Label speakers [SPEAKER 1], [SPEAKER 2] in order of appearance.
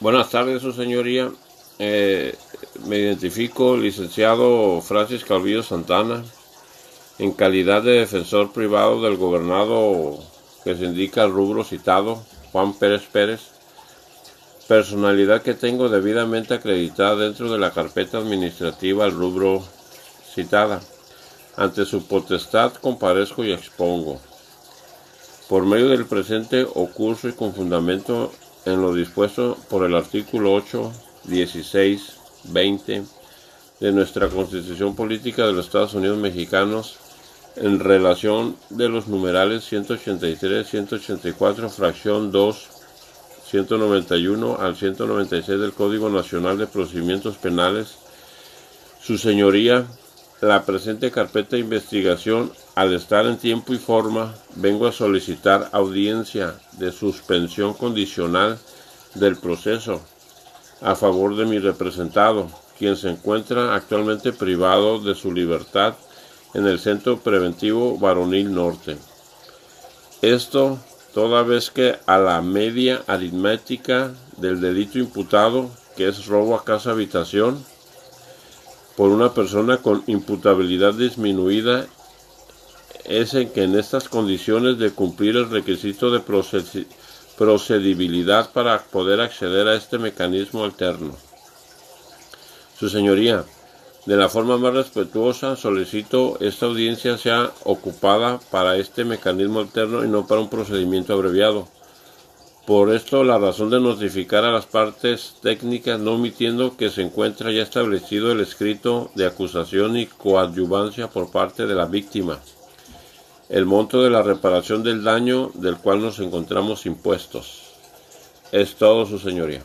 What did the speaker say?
[SPEAKER 1] Buenas tardes, su señoría. Eh, me identifico, licenciado Francis Calvillo Santana, en calidad de defensor privado del gobernado que se indica el rubro citado, Juan Pérez Pérez, personalidad que tengo debidamente acreditada dentro de la carpeta administrativa al rubro citada. Ante su potestad comparezco y expongo. Por medio del presente ocurso y con fundamento en lo dispuesto por el artículo 8, 16, 20 de nuestra Constitución Política de los Estados Unidos Mexicanos en relación de los numerales 183, 184, fracción 2, 191 al 196 del Código Nacional de Procedimientos Penales, su señoría, la presente carpeta de investigación, al estar en tiempo y forma, vengo a solicitar audiencia de suspensión condicional del proceso a favor de mi representado, quien se encuentra actualmente privado de su libertad en el Centro Preventivo Varonil Norte. Esto toda vez que a la media aritmética del delito imputado, que es robo a casa habitación, por una persona con imputabilidad disminuida, es en que en estas condiciones de cumplir el requisito de procedibilidad para poder acceder a este mecanismo alterno. Su señoría, de la forma más respetuosa solicito esta audiencia sea ocupada para este mecanismo alterno y no para un procedimiento abreviado. Por esto la razón de notificar a las partes técnicas no omitiendo que se encuentra ya establecido el escrito de acusación y coadyuvancia por parte de la víctima, el monto de la reparación del daño del cual nos encontramos impuestos. Es todo, su señoría.